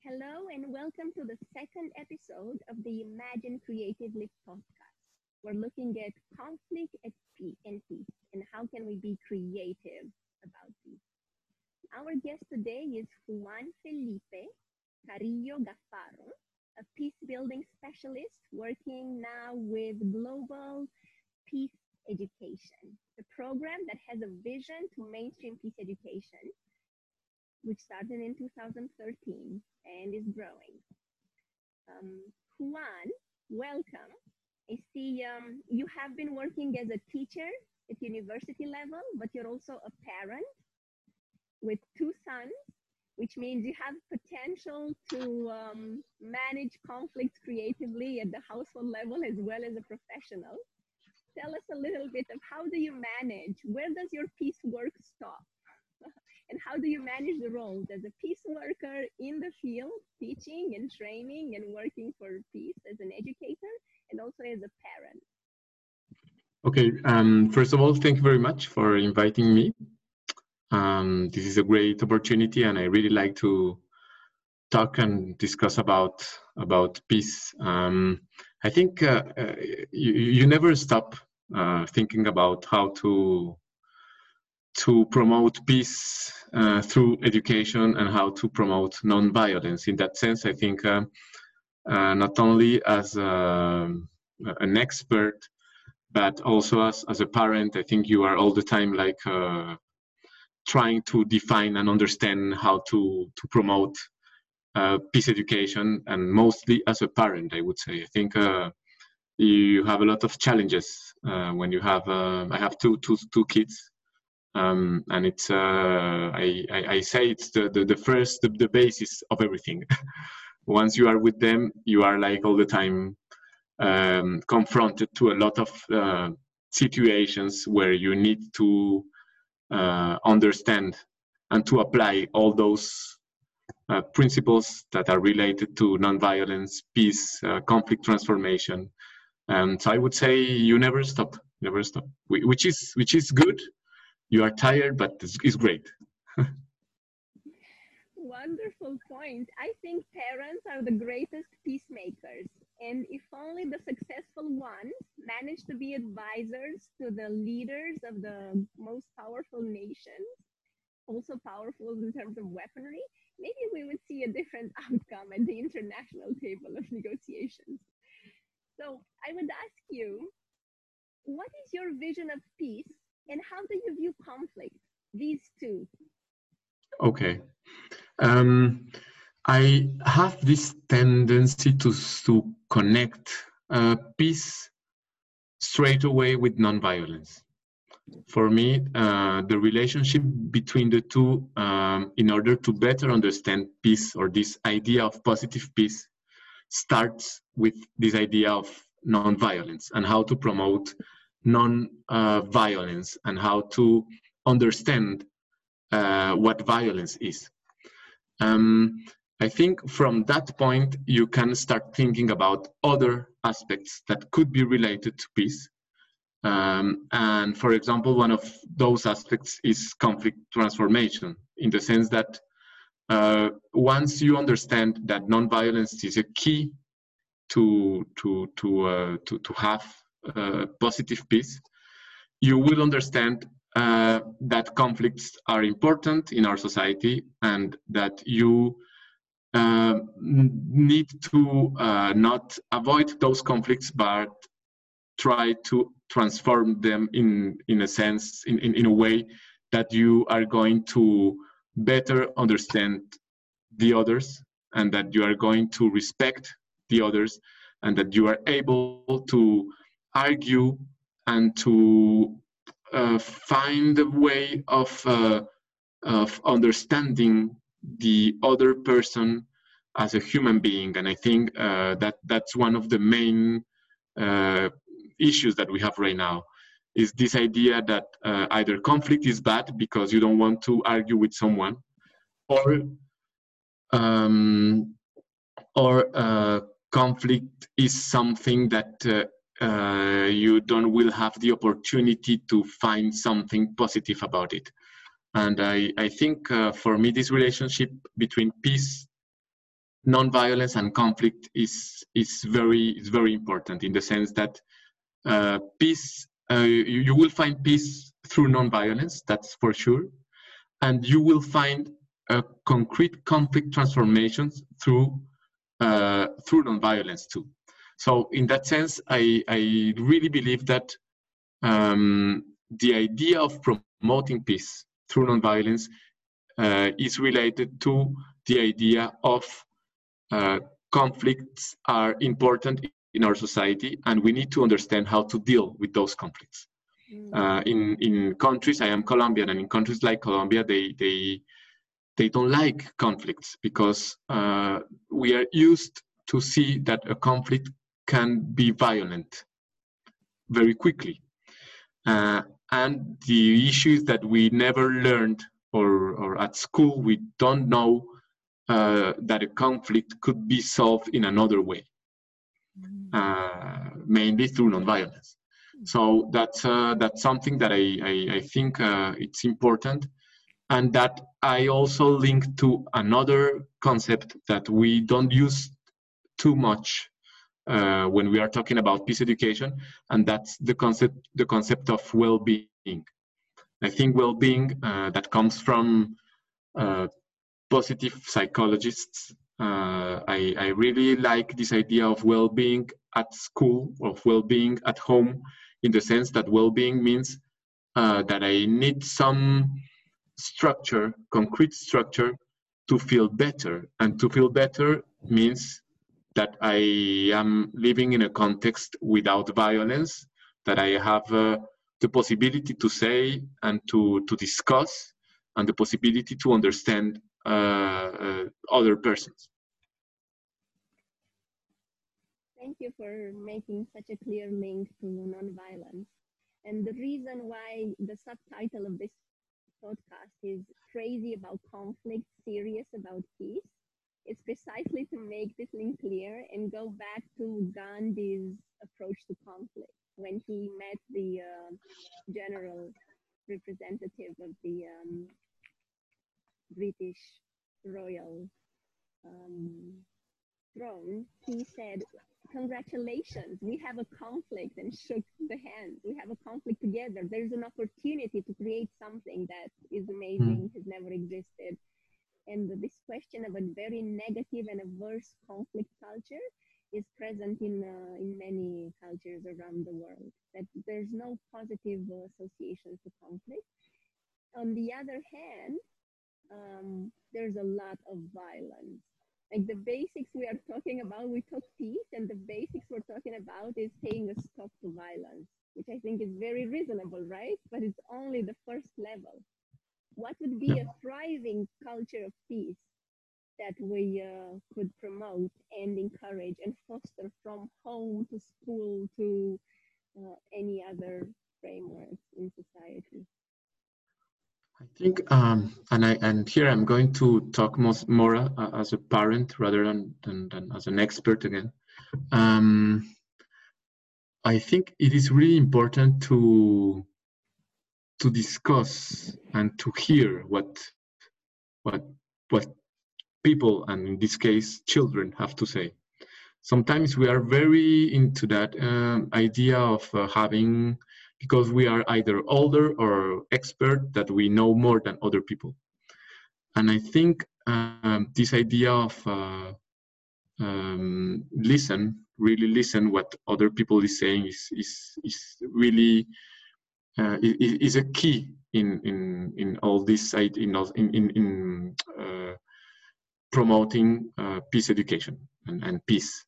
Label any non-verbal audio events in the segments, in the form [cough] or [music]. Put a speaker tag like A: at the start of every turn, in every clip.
A: Hello and welcome to the second episode of the Imagine Creatively podcast. We're looking at conflict and peace and how can we be creative about peace. Our guest today is Juan Felipe Carrillo Gaffaro, a peace building specialist working now with Global Peace Education, the program that has a vision to mainstream peace education which started in 2013 and is growing. Um, Juan, welcome. I see um, you have been working as a teacher at university level, but you're also a parent with two sons, which means you have potential to um, manage conflicts creatively at the household level as well as a professional. Tell us a little bit of how do you manage? Where does your peace work stop? And how do you manage the roles as a peace worker in the field, teaching and training and working for peace as an educator and also as a parent?
B: Okay, um, first of all, thank you very much for inviting me. Um, this is a great opportunity and I really like to talk and discuss about about peace. Um, I think uh, uh, you, you never stop uh, thinking about how to to promote peace uh, through education and how to promote non-violence. In that sense, I think uh, uh, not only as a, um, an expert, but also as, as a parent, I think you are all the time like uh, trying to define and understand how to, to promote uh, peace education and mostly as a parent, I would say. I think uh, you have a lot of challenges when you have, I have two, two, two kids um, and it's uh, I, I, I, say it's the, the, the first the, the basis of everything. [laughs] Once you are with them you are like all the time um, confronted to a lot of uh, situations where you need to uh, understand and to apply all those uh, principles that are related to nonviolence peace uh, conflict transformation. And so i would say you never stop never stop which is which is good you are tired, but it's, it's great. [laughs]
A: Wonderful point. I think parents are the greatest peacemakers. And if only the successful ones manage to be advisors to the leaders of the most powerful nations, also powerful in terms of weaponry, maybe we would see a different [laughs] outcome at the international table of negotiations. So I would ask you, what is your vision of peace and how do you view conflict these two?
B: Okay. Um, i have this tendency to to connect uh, peace straight away with nonviolence. For me uh, the relationship between the two um, in order to better understand peace or this idea of positive peace starts with this idea of nonviolence and how to promote non-violence uh, and how to understand uh, what violence is. Um, I think from that point, you can start thinking about other aspects that could be related to peace. Um, and for example, one of those aspects is conflict transformation, in the sense that uh, once you understand that nonviolence is a key to to to uh, to, to have positive peace, you will understand uh, that conflicts are important in our society and that you uh, need to uh, not avoid those conflicts but try to transform them in in a sense in, in, in a way that you are going to better understand the others and that you are going to respect the others and that you are able to argue and to uh, find a way of, uh, of understanding the other person as a human being. And I think uh, that that's one of the main uh, issues that we have right now is this idea that uh, either conflict is bad because you don't want to argue with someone or um, or uh, conflict is something that uh, you don't will have the opportunity to find something positive about it. And I, I think uh, for me, this relationship between peace non-violence and conflict is is very is very important in the sense that uh, peace uh, you, you, will find peace through non-violence that's for sure and you will find uh, concrete conflict transformations through uh, through non-violence too so in that sense i i really believe that um, the idea of promoting peace through non-violence uh, is related to the idea of uh, conflicts are important in our society and we need to understand how to deal with those conflicts mm. uh, in in countries i am colombian and in countries like colombia they they they don't like conflicts because uh, we are used to see that a conflict can be violent very quickly uh, and the issue is that we never learned or, or at school we don't know uh, that a conflict could be solved in another way, mm. uh, mainly through nonviolence. So that's uh, that's something that I I, I think uh, it's important, and that I also link to another concept that we don't use too much uh, when we are talking about peace education, and that's the concept the concept of well-being. I think well-being uh, that comes from uh, positive psychologists. Uh, I, I, really like this idea of well-being at school, of well-being at home, in the sense that well-being means uh, that I need some structure, concrete structure, to feel better. And to feel better means that I am living in a context without violence, that I have uh, the possibility to say and to, to discuss, and the possibility to understand uh, uh, other persons.
A: Thank you for making such a clear link to nonviolence. And the reason why the subtitle of this podcast is Crazy About Conflict, Serious About Peace is precisely to make this link go back to Gandhi's approach to conflict when he met the uh, general representative of the um, British royal um, throne, he said, congratulations, we have a conflict and shook the hand. We have a conflict together. There's an opportunity to create something that is amazing, mm. has never existed. And this question of a very negative and averse conflict culture is present in, uh, in many cultures around the world, that there's no positive association to conflict. On the other hand, um, there's a lot of violence. Like the basics we are talking about, we talk peace, and the basics we're talking about is paying a stop to violence, which I think is very reasonable, right? But it's only the first level. What would be a thriving culture of peace that we uh, could promote and encourage and foster from home to school to uh, any other framework in society?
B: I think, um, and I and here I'm going to talk most, more uh, as a parent rather than, than, than as an expert again. Um, I think it is really important to to discuss and to hear what what what people and in this case children have to say. Sometimes we are very into that um, idea of uh, having because we are either older or expert that we know more than other people. And I think um, this idea of uh, um, listen, really listen what other people is saying is is is really uh, is, is a key in in in all this in in in, in uh, promoting uh, peace education and, and peace.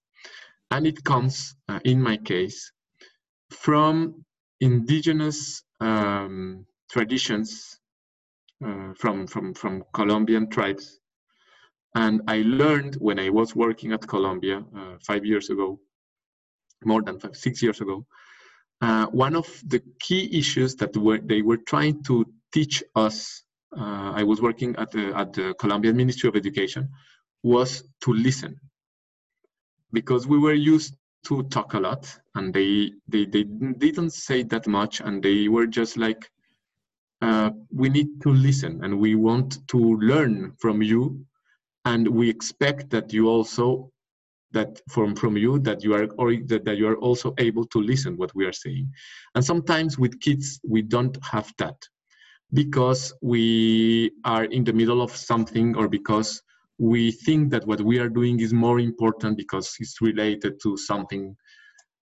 B: And it comes, uh, in my case, from indigenous um, traditions uh, from, from, from Colombian tribes. And I learned when I was working at Colombia uh, five years ago, more than five, six years ago, uh, one of the key issues that were, they were trying to teach us, uh, I was working at the, at the Colombian Ministry of Education, was to listen. Because we were used to talk a lot and they they, they didn't say that much and they were just like uh, we need to listen and we want to learn from you and we expect that you also that from from you that you are or that, that you are also able to listen what we are saying. And sometimes with kids we don't have that because we are in the middle of something or because we think that what we are doing is more important because it's related to something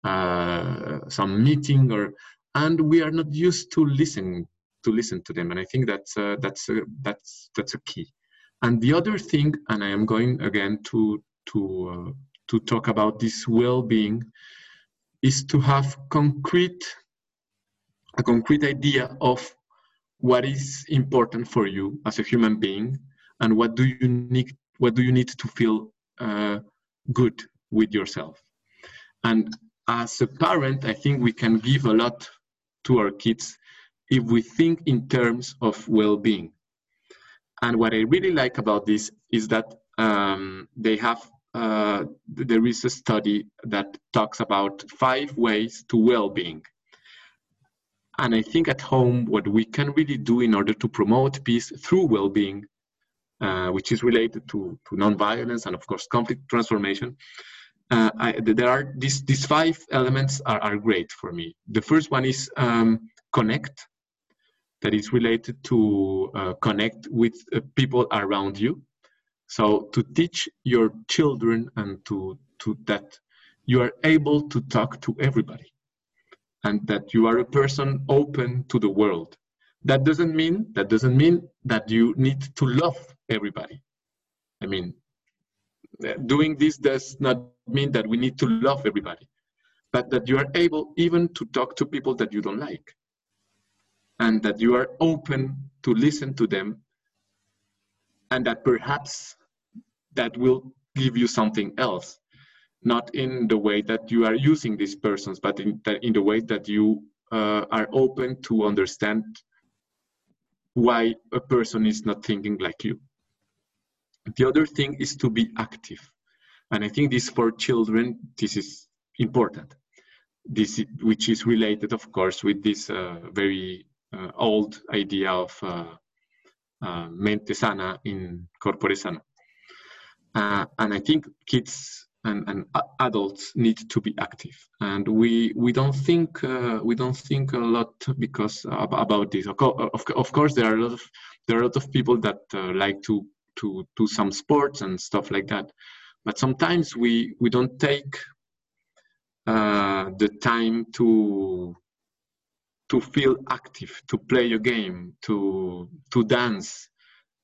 B: uh, some meeting or and we are not used to listen to listen to them. And i think that's uh, that's uh, that's that's a key. And the other thing and i am going again to to uh, to talk about this well-being is to have concrete a concrete idea of what is important for you as a human being and what do you need what do you need to feel uh, good with yourself. And as a parent i think we can give a lot to our kids if we think in terms of well-being. And what i really like about this is that um, they have uh, there is a study that talks about five ways to well-being and I think at home, what we can really do in order to promote peace through well being, uh, which is related to, to nonviolence and, of course, conflict transformation, uh, I, there are these, these five elements are, are great for me. The first one is um, connect, that is related to uh, connect with uh, people around you. So to teach your children and to, to that you are able to talk to everybody and that you are a person open to the world. That doesn't mean that doesn't mean that you need to love everybody. I mean, doing this does not mean that we need to love everybody, but that you are able even to talk to people that you don't like, and that you are open to listen to them, and that perhaps that will give you something else not in the way that you are using these persons, but in, the, in the way that you uh, are open to understand why a person is not thinking like you. The other thing is to be active. And I think this for children, this is important. This, which is related, of course, with this uh, very uh, old idea of uh, mente sana in corpore sano. Uh, and I think kids and, and adults need to be active. And we we don't think uh, we don't think a lot because about this. Of, of, of, course there are a lot of there are a lot of people that uh, like to to do some sports and stuff like that. But sometimes we we don't take uh, the time to to feel active to play a game to to dance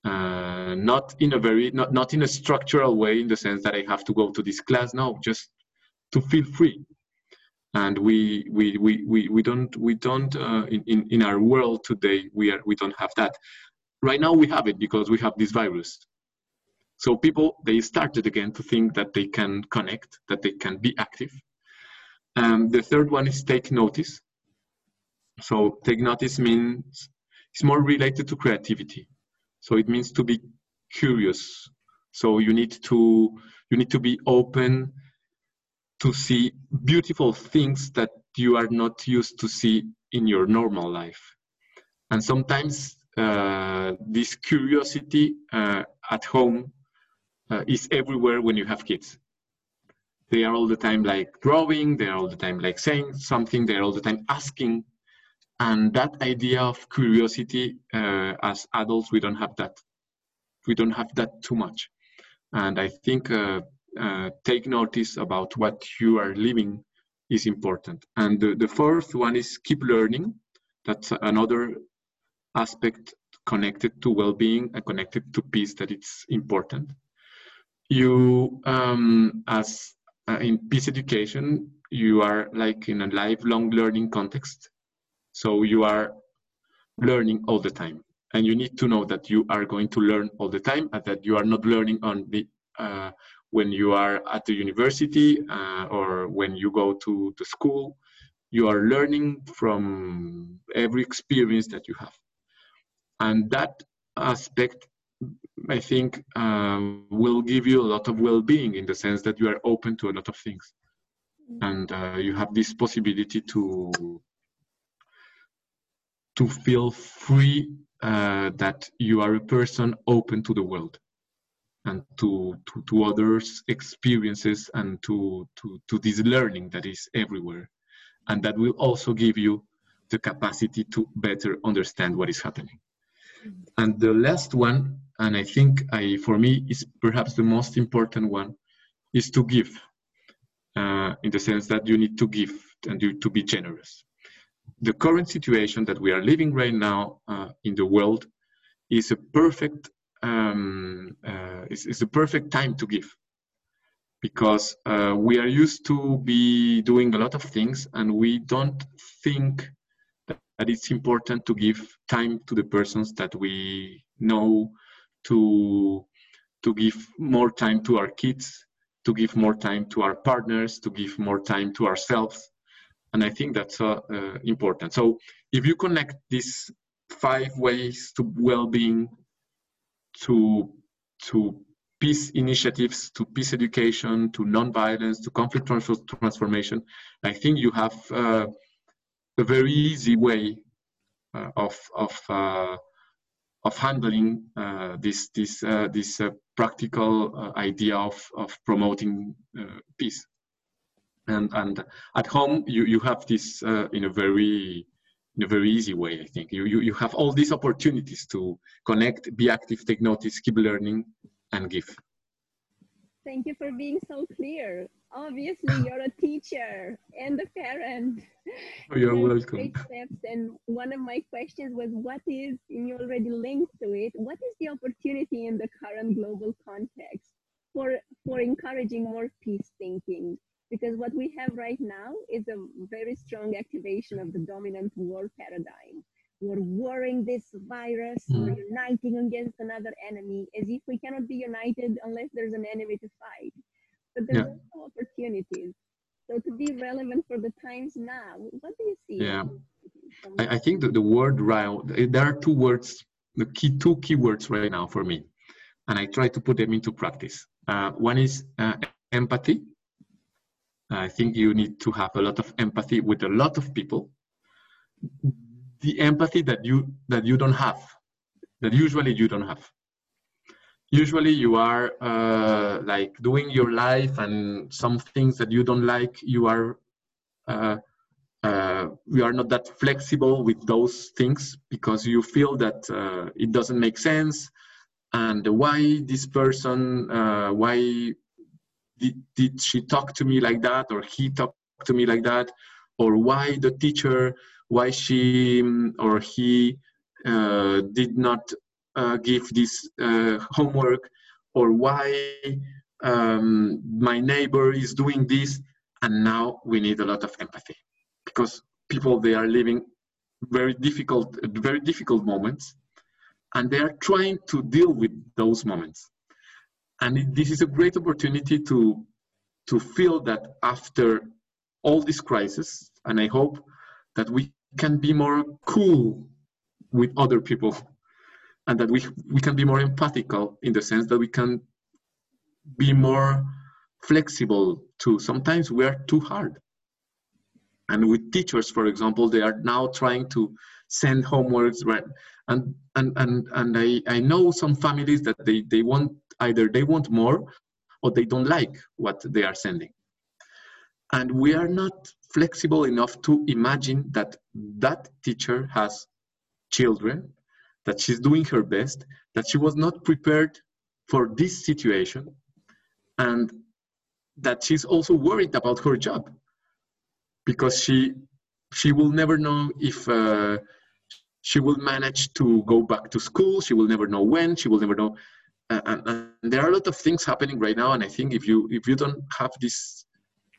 B: uh, not in a very not, not in a structural way in the sense that i have to go to this class no just to feel free. And we we we we, we don't we don't uh, in, in in our world today we are we don't have that. Right now we have it because we have this virus. So people they started again to think that they can connect that they can be active. And the third one is take notice so notice means it's more related to creativity so it means to be curious. So you need to you need to be open to see beautiful things that you are not used to see in your normal life. And sometimes uh, this curiosity uh, at home uh, is everywhere when you have kids. They are all the time like drawing, they are all the time like saying something, they are all the time asking and that idea of curiosity uh, as adults we don't have that. We don't have that too much. And i think uh, uh, take notice about what you are living is important. And the, the fourth one is keep learning. That's another aspect connected to well-being and connected to peace that it's important. You um, as uh, in peace education you are like in a lifelong learning context so you are learning all the time. And you need to know that you are going to learn all the time and that you are not learning only uh, when you are at the university uh, or when you go to the school. You are learning from every experience that you have. And that aspect, I think, um, will give you a lot of well being in the sense that you are open to a lot of things. And uh, you have this possibility to to feel free uh, that you are a person open to the world. and to, to, to others' experiences and to, to, to this learning that is everywhere. And that will also give you the capacity to better understand what is happening. And the last one, and I think I, for me is perhaps the most important one, is to give, uh, in the sense that you need to give and you to be generous. The current situation that we are living right now uh, in the world is a perfect um, uh, is, is a perfect time to give. Because uh, we are used to be doing a lot of things and we don't think that, it's important to give time to the persons that we know to to give more time to our kids to give more time to our partners to give more time to ourselves and i think that's uh, uh, important so if you connect these five ways to well-being to to peace initiatives, to peace education, to non-violence, to conflict transformation, I think you have uh, a very easy way uh, of of uh, of handling uh, this this this practical idea of of promoting peace. And and at home you you have this uh, in a very in a very easy way, I think. You, you, you have all these opportunities to connect, be active, take notice, keep learning, and give.
A: Thank you for being so clear. Obviously, you're a teacher and a parent.
B: Oh, you're welcome. Great
A: steps. And one of my questions was, what is, and you already linked to it, what is the opportunity in the current global context for, for encouraging more peace thinking? Because what we have right now is a very strong activation of the dominant war paradigm. We're warring this virus, mm. we're uniting against another enemy, as if we cannot be united unless there's an enemy to fight. But there's yeah. also opportunities. So to be relevant for the times now, what do you see?
B: Yeah, I, I think that the word right, there are two words, the key two keywords right now for me, and I try to put them into practice. Uh, one is uh, empathy, I think you need to have a lot of empathy with a lot of people. The empathy that you that you don't have, that usually you don't have. Usually you are uh, like doing your life and some things that you don't like. You are uh, uh, you are not that flexible with those things because you feel that uh, it doesn't make sense and why this person uh, why did, did she talk to me like that or he talked to me like that? Or why the teacher why she mm, or he uh, did not uh, give this uh, homework? Or why um, my neighbor is doing this and now we need a lot of empathy? Because people they are living very difficult very difficult moments and they are trying to deal with those moments and this is a great opportunity to to feel that after all this crisis and i hope that we can be more cool with other people and that we we can be more empathical in the sense that we can be more flexible too sometimes we are too hard. And with teachers for example they are now trying to send homeworks right? And and and, and I, I know some families that they they want either they want more or they don't like what they are sending. And we are not flexible enough to imagine that that teacher has children, that she's doing her best, that she was not prepared for this situation, and that she's also worried about her job because she she will never know if uh, she will manage to go back to school. She will never know when. She will never know and, and, there are a lot of things happening right now and i think if you if you don't have this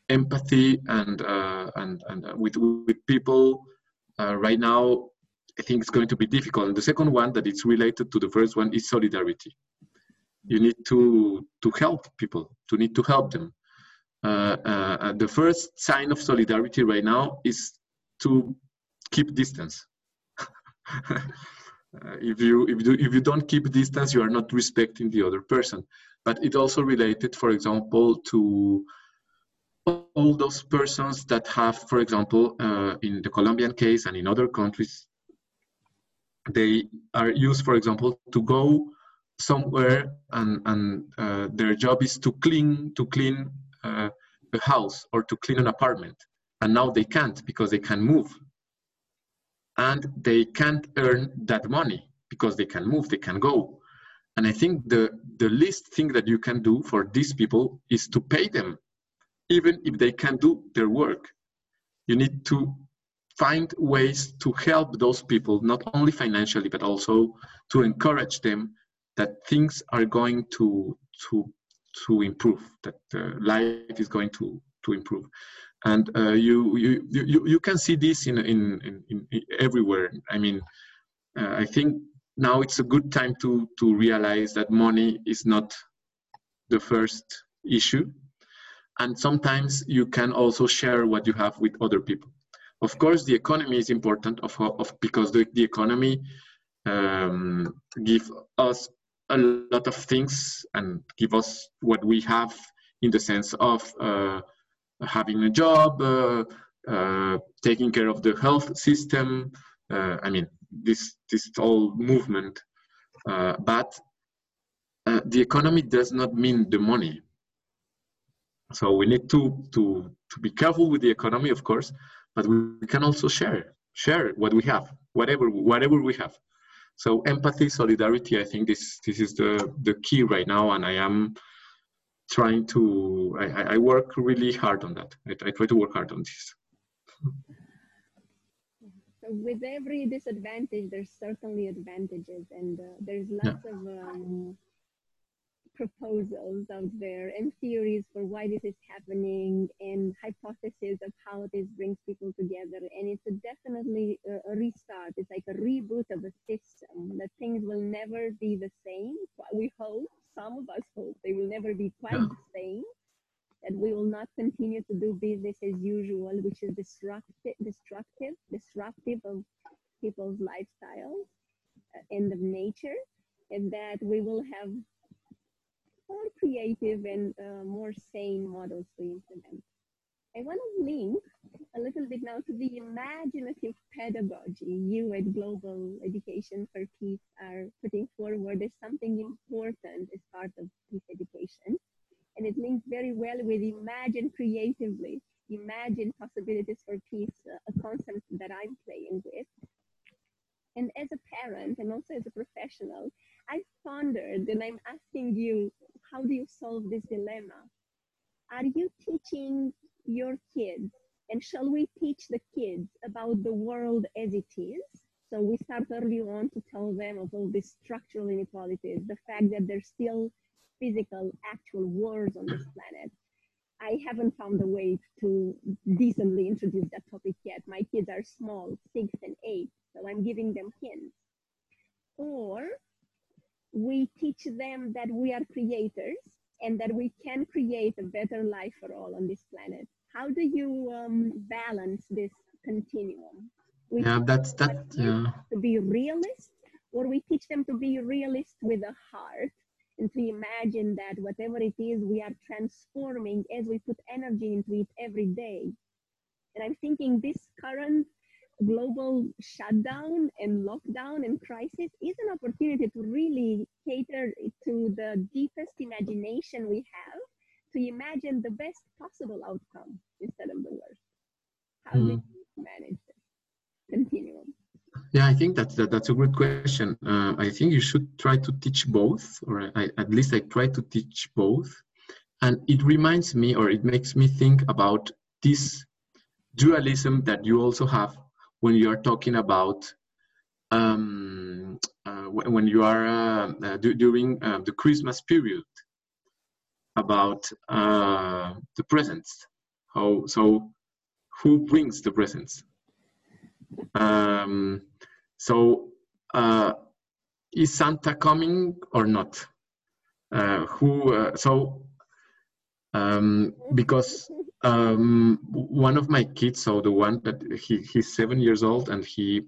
B: empathy and uh, and and uh, with with people uh, right now i think it's going to be difficult. And the second one that is related to the first one is solidarity. You need to to help people to need to help them. Uh, uh, the first sign of solidarity right now is to keep distance [laughs] Uh, if you if you if you don't keep distance, you are not respecting the other person. But it also related, for example, to all those persons that have, for example, uh, in the Colombian case and in other countries, they are used, for example, to go somewhere and, and uh, their job is to clean to clean uh, a house or to clean an apartment and now they can't because they can move and they can't earn that money because they can move they can go. And i think the the least thing that you can do for these people is to pay them even if they can do their work. You need to find ways to help those people not only financially but also to encourage them that things are going to to to improve that uh, life is going to to improve and uh, you, you you you can see this in in, in, in everywhere. I mean uh, i think now it's a good time to to realize that money is not the first issue. And sometimes you can also share what you have with other people. Of course the economy is important of, of because the, the economy um, give us a lot of things and give us what we have in the sense of uh, having a job, uh, uh, taking care of the health system. Uh, I mean, this this whole movement, but the economy does not mean the money. So we need to to to be careful with the economy, of course, but we can also share share what we have, whatever whatever we have so empathy solidarity i think this this is the the key right now and i am trying to i, I work really hard on that I, I try to work hard on this
A: so with every disadvantage there's certainly advantages and uh, there's lots yeah. of um, proposals out there and theories for why this is happening and hypotheses of how this brings people together. And it's a definitely a, a restart. It's like a reboot of the system that things will never be the same. We hope, some of us hope they will never be quite yeah. the same. That we will not continue to do business as usual, which is disruptive, destructive, disruptive of people's lifestyles uh, and of nature, and that we will have more creative and uh, more sane models to implement. I want to link a little bit now to the imaginative pedagogy you at Global Education for Peace are putting forward as something important as part of peace education. And it links very well with imagine creatively, imagine possibilities for peace, uh, a concept that I'm playing with. And as a parent and also as a professional, I pondered and I'm asking you how do you solve this dilemma? Are you teaching your kids, and shall we teach the kids about the world as it is? So we start early on to tell them of all these structural inequalities, the fact that there's still physical, actual wars on this planet. I haven't found a way to decently introduce that topic yet. My kids are small, six and eight, so I'm giving them hints. Or we teach them that we are creators and that we can create a better life for all on this planet. How do you um, balance this continuum?
B: We yeah, that's that. Yeah.
A: To be realist, or we teach them to be realist with a heart and to imagine that whatever it is, we are transforming as we put energy into it every day. And I'm thinking this current global shutdown and lockdown and crisis is an opportunity to really cater to the deepest imagination we have to imagine the best possible outcome instead of the worst. How mm. do you manage this continuum?
B: Yeah, I think that's that, that's a good question. Uh, I think you should try to teach both, or I, at least I try to teach both. And it reminds me, or it makes me think about this dualism that you also have when you are talking about um, uh, when you are uh, uh, during uh, the Christmas period about uh, the presents. How so? Who brings the presents? Um, so uh, is Santa coming or not? who? so um, because um, one of my kids, so the one that he, he's seven years old, and he,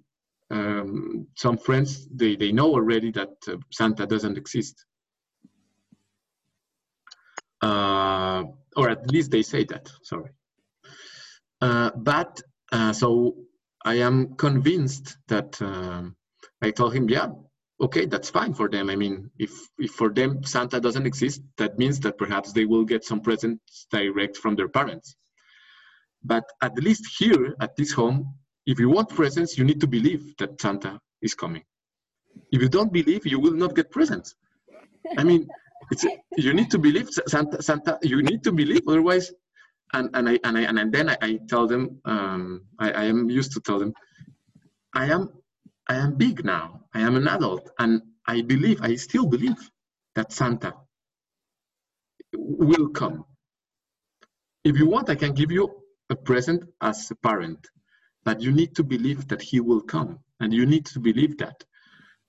B: um, some friends, they, they know already that uh, Santa doesn't exist. Uh, or at least they say that, sorry. Uh, but, uh, so I am convinced that um, I told him, yeah, okay, that's fine for them. I mean, if, if for them Santa doesn't exist, that means that perhaps they will get some presents direct from their parents. But at least here at this home, if you want presents, you need to believe that Santa is coming. If you don't believe, you will not get presents. I mean, you need to believe Santa. Santa, you need to believe, otherwise. And and I and I and then I, I tell them, um, I, I am used to tell them, I am I am big now. I am an adult, and I believe, I still believe that Santa will come. If you want, I can give you a present as a parent, but you need to believe that he will come, and you need to believe that.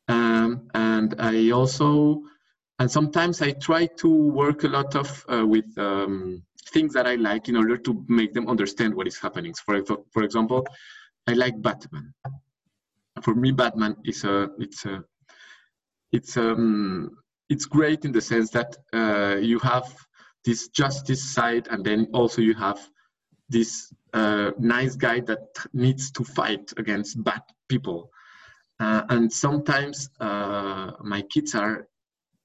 B: Um, and I also, and sometimes I try to work a lot of uh, with um, things that I like in order to make them understand what is happening. For, for example, I like Batman for me, Batman is a it's a it's um it's great in the sense that uh, you have this justice side, and then also you have this uh, nice guy that needs to fight against bad people. Uh, and sometimes uh, my kids are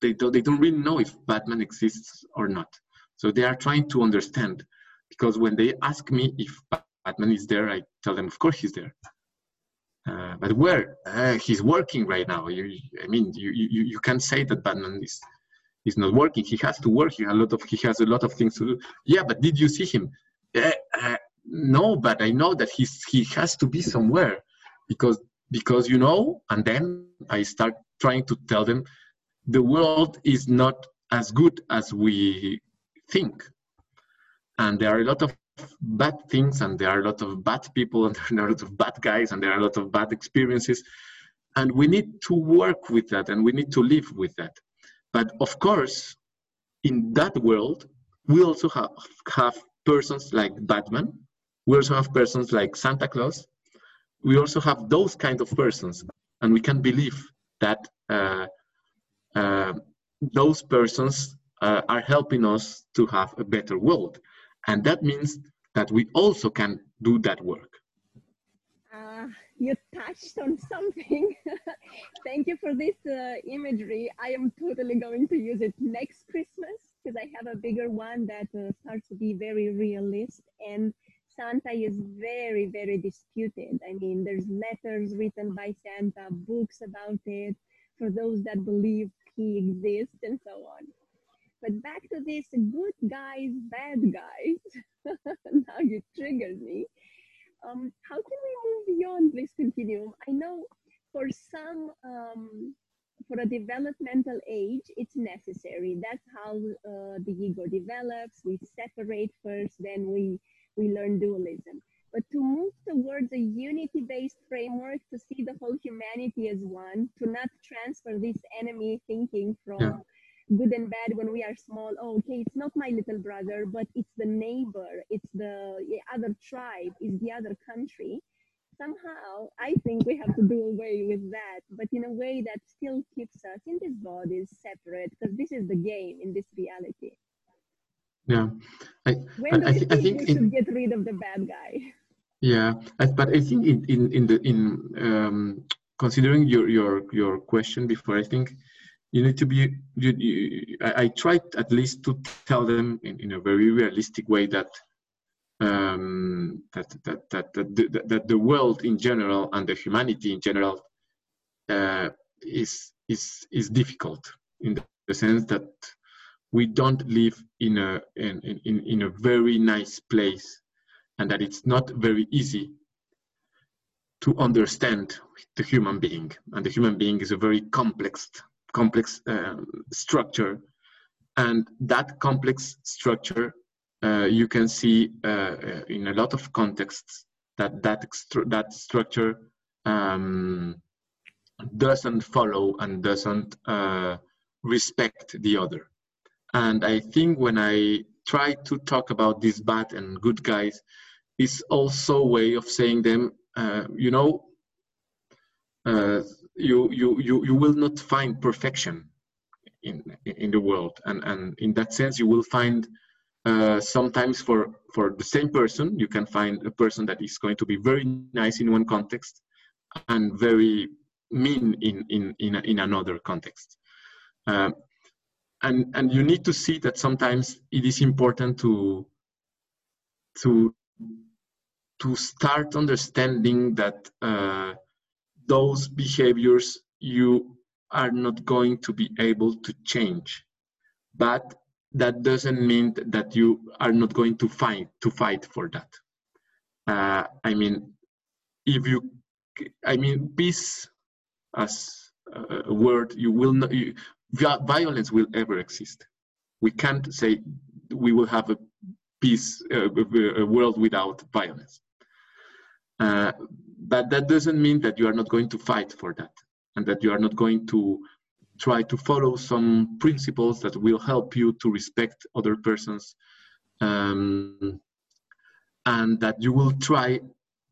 B: they don't they don't really know if Batman exists or not. So they are trying to understand because when they ask me if Batman is there, I tell them, of course he's there. Uh, but where uh, he's working right now? You, I mean, you, you, you can't say that Batman is is not working. He has to work. He has a lot of he has a lot of things to do. Yeah, but did you see him? Uh, no, but I know that he's he has to be somewhere because because you know. And then I start trying to tell them the world is not as good as we think, and there are a lot of bad things and there are a lot of bad people and [laughs] there are a lot of bad guys and there are a lot of bad experiences. And we need to work with that and we need to live with that. But of course in that world we also have, have persons like batman. We also have persons like santa claus. We also have those kind of persons. And we can believe that uh, uh, those persons uh, are helping us to have a better world and that means that we also can do that work.
A: Uh, you touched on something. [laughs] Thank you for this uh, imagery. I am totally going to use it next Christmas because I have a bigger one that uh, starts to be very realist and Santa is very, very disputed. I mean, there's letters written by Santa, books about it, for those that believe he exists, and so on. But back to this good guys, bad guys. [laughs] now you triggered me. Um, how can we move beyond this continuum? I know for some, um, for a developmental age, it's necessary. That's how uh, the ego develops. We separate first, then we, we learn dualism. But to move towards a unity-based framework, to see the whole humanity as one, to not transfer this enemy thinking from yeah good and bad when we are small. Oh, okay it's not my little brother but it's the neighbor it's the other tribe it's the other country. Somehow i think we have to do away with that but in a way that still keeps us in this body separate because this is the game in this reality.
B: Yeah.
A: I, when do I, you think, I think we should get rid of the bad guy?
B: Yeah but i think in in, in the in um, considering your your your question before i think you need to be you, you, I, I tried at least to tell them in, in a very realistic way that um, that, that, that, that, the, that the world in general and the humanity in general uh, is, is, is difficult in the sense that we don't live in a, in, in, in a very nice place and that it's not very easy to understand the human being. And the human being is a very complex complex uh, structure. And that complex structure, uh, you can see uh, in a lot of contexts that that, that structure um, doesn't follow and doesn't uh, respect the other. And I think when I try to talk about these bad and good guys, is also a way of saying them, uh, you know, uh, you you you you will not find perfection in in the world. And and in that sense you will find uh, sometimes for for the same person you can find a person that is going to be very nice in one context and very mean in in in, in another context. Uh, and and you need to see that sometimes it is important to to to start understanding that uh, those behaviors you are not going to be able to change. But that doesn't mean that you are not going to fight to fight for that. Uh, i mean if you i mean peace as a word you will not you, violence will ever exist. We can't say we will have a peace uh, a world without violence. Uh, but that doesn't mean that you are not going to fight for that and that you are not going to try to follow some principles that will help you to respect other persons um, and that you will try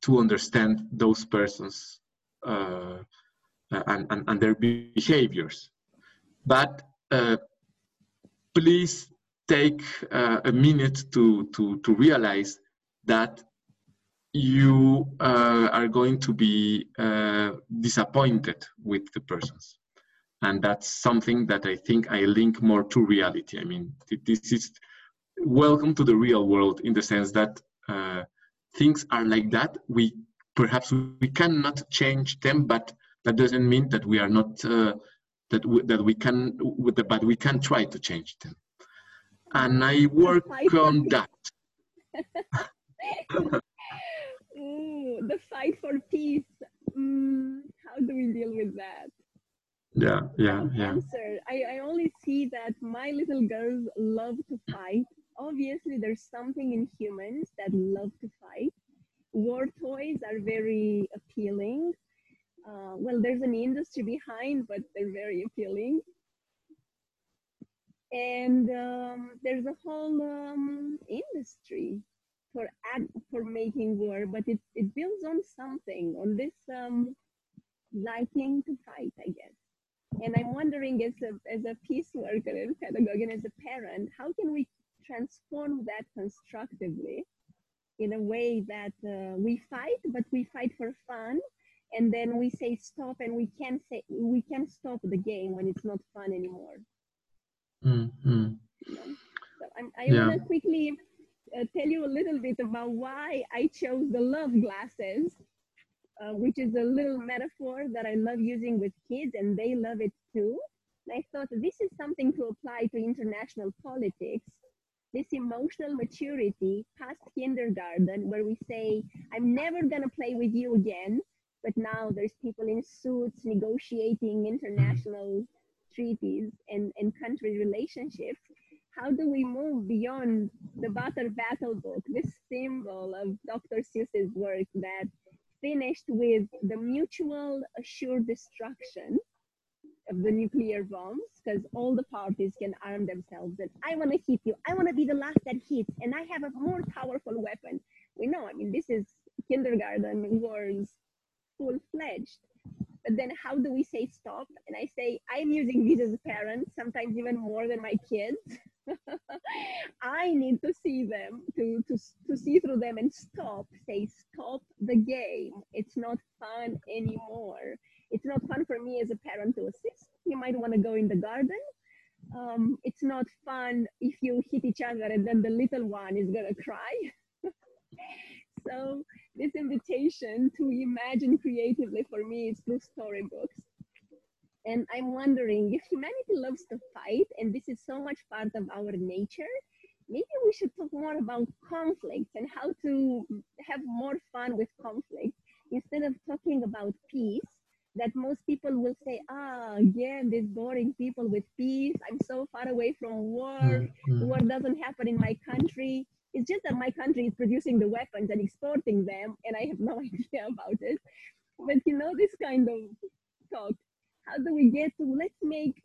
B: to understand those persons uh, and, and, and, their behaviors. But uh, please take uh, a minute to, to, to realize that you uh, are going to be uh, disappointed with the persons. And that's something that i think i link more to reality. I mean this is welcome to the real world in the sense that uh, things are like that. We perhaps we cannot change them but that doesn't mean that we are not uh, that we, that we can but we can try to change them. And i work on that [laughs]
A: The fight for peace. Mm, how do we deal with that?
B: Yeah, yeah, yeah.
A: Answer. I, I only see that my little girls love to fight. Obviously, there's something in humans that love to fight. War toys are very appealing. Uh, well, there's an industry behind, but they're very appealing. And um, there's a whole um, industry for ad, for making war, but it, it builds on something, on this um, liking to fight, I guess. And I'm wondering, as a, as a peace worker and pedagogue and as a parent, how can we transform that constructively in a way that uh, we fight, but we fight for fun, and then we say stop, and we can say we can stop the game when it's not fun anymore.
B: Mm-hmm.
A: You know? so i yeah. want to quickly uh, tell you a little bit about why I chose the love glasses, uh, which is a little metaphor that I love using with kids and they love it too. And I thought this is something to apply to international politics. This emotional maturity past kindergarten, where we say, I'm never going to play with you again. But now there's people in suits negotiating international treaties and, and country relationships how do we move beyond the Butter Battle book, this symbol of Dr. Seuss's work that finished with the mutual assured destruction of the nuclear bombs because all the parties can arm themselves and I want to hit you. I want to be the last that hits and I have a more powerful weapon. We know, I mean, this is kindergarten wars full fledged. But then how do we say stop? And I say, I'm using these as a parent, sometimes even more than my kids. I need to see them, to, to, to see through them and stop, say, stop the game. It's not fun anymore. It's not fun for me as a parent to assist. You might want to go in the garden. Um, it's not fun if you hit each other and then the little one is going to cry. [laughs] so this invitation to imagine creatively for me is through storybooks. And I'm wondering if [laughs] humanity loves to fight, and this is so much part of our nature, maybe we should talk more about conflict and how to have more fun with conflict instead of talking about peace. That most people will say, ah, again, these boring people with peace. I'm so far away from war. Mm-hmm. War doesn't happen in my country. It's just that my country is producing the weapons and exporting them, and I have no [laughs] idea about it. But you know, this kind of talk. How do we get to let's make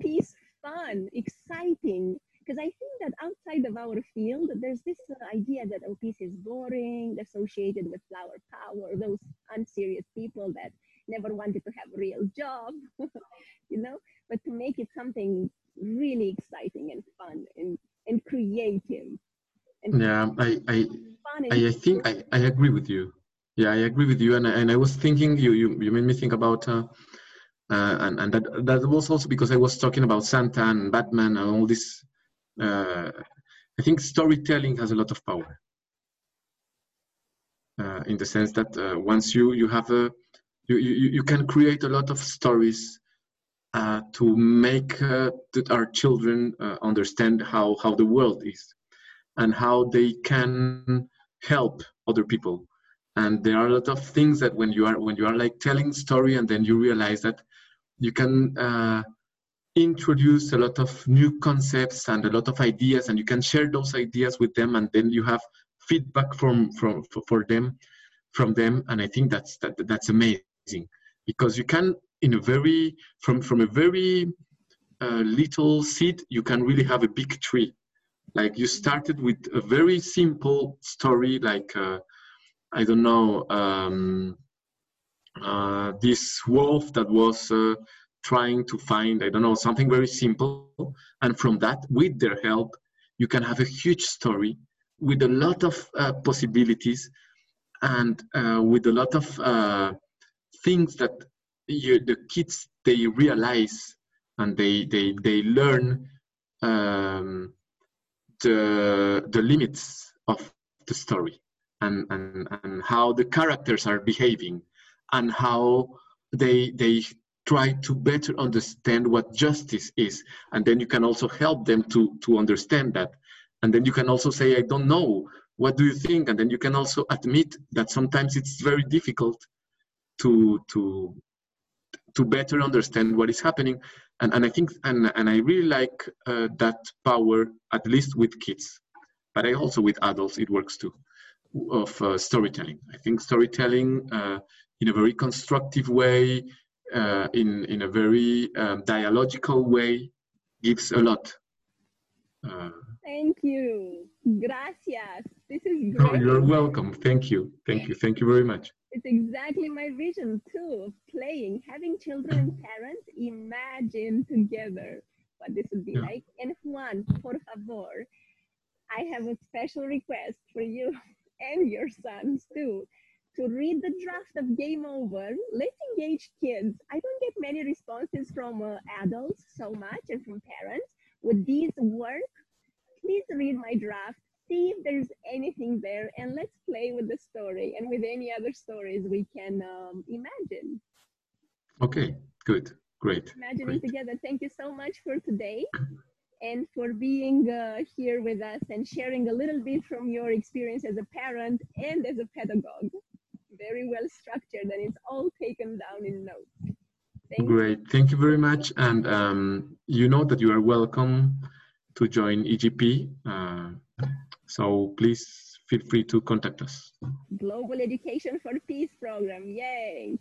A: peace fun, exciting? Because I think that outside of our field, there's this uh, idea that oh, peace is boring, associated with flower power, those unserious people that never wanted to have a real job, [laughs] you know. But to make it something really exciting and fun and, and creative
B: yeah, I I, I, I think I, I agree with you. yeah, I agree with you. And, and I was thinking, you, you, you made me think about, uh, uh, and, and that, that was also because I was talking about Santa and Batman and all this. Uh, I think storytelling has a lot of power. Uh, in the sense that uh, once you, you have a, you, you, you can create a lot of stories uh, to make uh, our children understand how, how the world is and how they can help other people and there are a lot of things that when you are when you are like telling story and then you realize that you can uh, introduce a lot of new concepts and a lot of ideas and you can share those ideas with them and then you have feedback from from for them from them and i think that's that that's amazing. Because you can in a very from from a very uh, little seed you can really have a big tree. Like you started with a very simple story like uh, i don't know um, this wolf that was uh, trying to find i don't know something very simple. And from that with their help you can have a huge story with a lot of uh, possibilities and uh, with a lot of uh, things that you, the kids they realize and they they they learn um, the the limits of the story and, and and how the characters are behaving and how they they try to better understand what justice is. And then you can also help them to to understand that. And then you can also say i don't know. What do you think? And then you can also admit that sometimes it's very difficult to to to better understand what is happening. And, and i think and, and i really like uh, that power at least with kids but i also with adults it works too of uh, storytelling. I think storytelling uh, in a very constructive way uh, in in a very um, dialogical way gives a lot.
A: Uh, thank you. Gracias. This is
B: great. Oh, you're welcome. Thank you. Thank you. Thank you very much.
A: It's exactly my vision too of playing, having children and parents imagine together what this would be yeah. like. And Juan, por favor, I have a special request for you [laughs] and your sons too to read the draft of Game Over. Let's engage kids. I don't get many responses from uh, adults so much and from parents. Would these work? Please read my draft see if there's anything there and let's play with the story and with any other stories we can um, imagine.
B: Okay, good, great.
A: Imagining
B: great.
A: together. Thank you so much for today and for being uh, here with us and sharing a little bit from your experience as a parent and as a pedagogue. Very well structured and it's all taken down in notes.
B: Thank Great. You. Thank you very much. And um, you know that you are welcome to join EGP. Uh, so please feel free to contact us.
A: Global Education for Peace program. Yay.